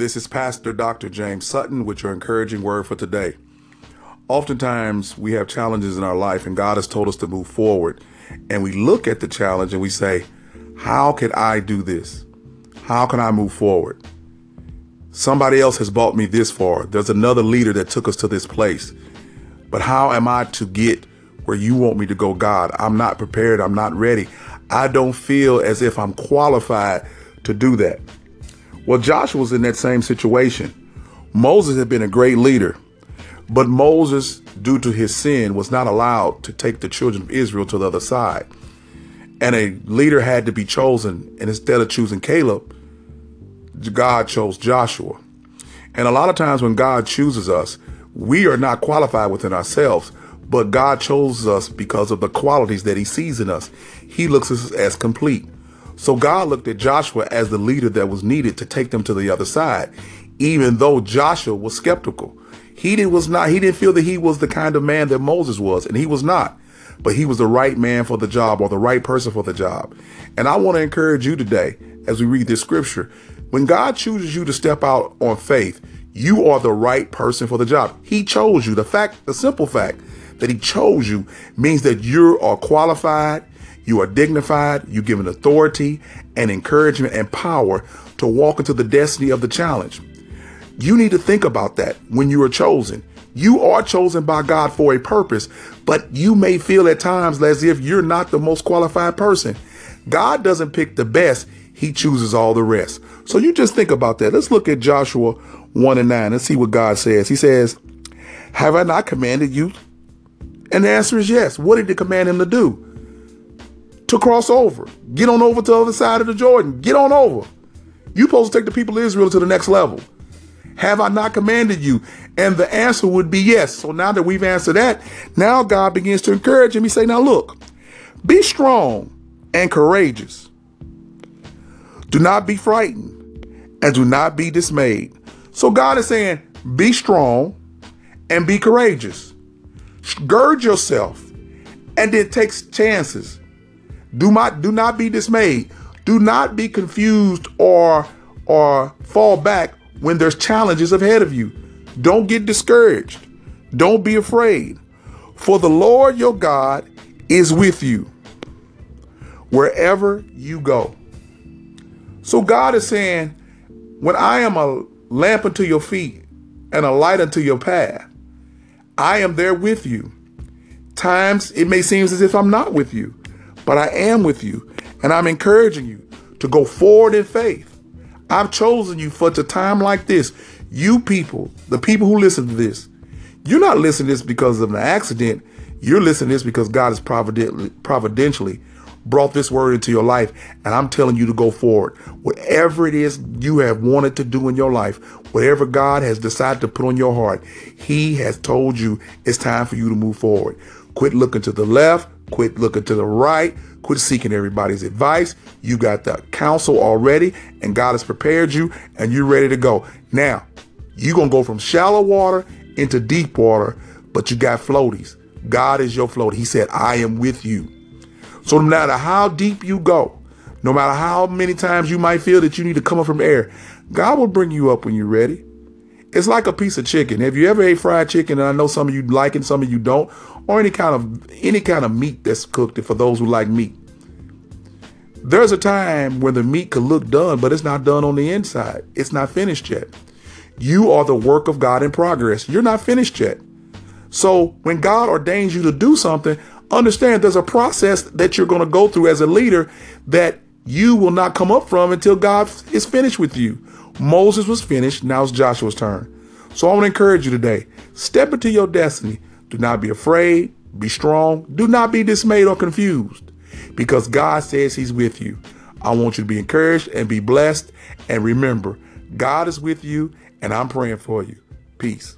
This is Pastor Dr. James Sutton with your encouraging word for today. Oftentimes, we have challenges in our life, and God has told us to move forward. And we look at the challenge and we say, How can I do this? How can I move forward? Somebody else has brought me this far. There's another leader that took us to this place. But how am I to get where you want me to go, God? I'm not prepared. I'm not ready. I don't feel as if I'm qualified to do that. Well, Joshua was in that same situation. Moses had been a great leader, but Moses, due to his sin, was not allowed to take the children of Israel to the other side. And a leader had to be chosen. And instead of choosing Caleb, God chose Joshua. And a lot of times when God chooses us, we are not qualified within ourselves, but God chose us because of the qualities that he sees in us. He looks at us as complete. So God looked at Joshua as the leader that was needed to take them to the other side, even though Joshua was skeptical. He did, was not, he didn't feel that he was the kind of man that Moses was, and he was not. But he was the right man for the job or the right person for the job. And I want to encourage you today as we read this scripture. When God chooses you to step out on faith, you are the right person for the job. He chose you. The fact, the simple fact that he chose you means that you are qualified, you are dignified, you're given authority and encouragement and power to walk into the destiny of the challenge. You need to think about that when you are chosen. You are chosen by God for a purpose, but you may feel at times as if you're not the most qualified person. God doesn't pick the best, He chooses all the rest. So you just think about that. Let's look at Joshua 1 and 9 and see what God says. He says, Have I not commanded you? And the answer is yes. What did He command him to do? To cross over. Get on over to the other side of the Jordan. Get on over. You supposed to take the people of Israel to the next level. Have I not commanded you? And the answer would be yes. So now that we've answered that, now God begins to encourage him. He say, now look, be strong and courageous. Do not be frightened and do not be dismayed. So God is saying, be strong and be courageous. Gird yourself and then take chances. Do not do not be dismayed. Do not be confused or or fall back when there's challenges ahead of you. Don't get discouraged. Don't be afraid. For the Lord your God is with you wherever you go. So God is saying, when I am a lamp unto your feet and a light unto your path, I am there with you. Times it may seem as if I'm not with you but I am with you and I'm encouraging you to go forward in faith. I've chosen you for a time like this. You people, the people who listen to this, you're not listening to this because of an accident. You're listening to this because God has providentially, providentially brought this word into your life. And I'm telling you to go forward. Whatever it is you have wanted to do in your life, whatever God has decided to put on your heart, He has told you it's time for you to move forward. Quit looking to the left, Quit looking to the right. Quit seeking everybody's advice. You got the counsel already, and God has prepared you, and you're ready to go. Now, you're going to go from shallow water into deep water, but you got floaties. God is your floaty. He said, I am with you. So no matter how deep you go, no matter how many times you might feel that you need to come up from air, God will bring you up when you're ready. It's like a piece of chicken. Have you ever ate fried chicken? And I know some of you like it, some of you don't, or any kind of any kind of meat that's cooked. For those who like meat, there's a time when the meat could look done, but it's not done on the inside. It's not finished yet. You are the work of God in progress. You're not finished yet. So when God ordains you to do something, understand there's a process that you're going to go through as a leader that you will not come up from until God is finished with you. Moses was finished. Now it's Joshua's turn. So I want to encourage you today. Step into your destiny. Do not be afraid. Be strong. Do not be dismayed or confused because God says he's with you. I want you to be encouraged and be blessed. And remember, God is with you and I'm praying for you. Peace.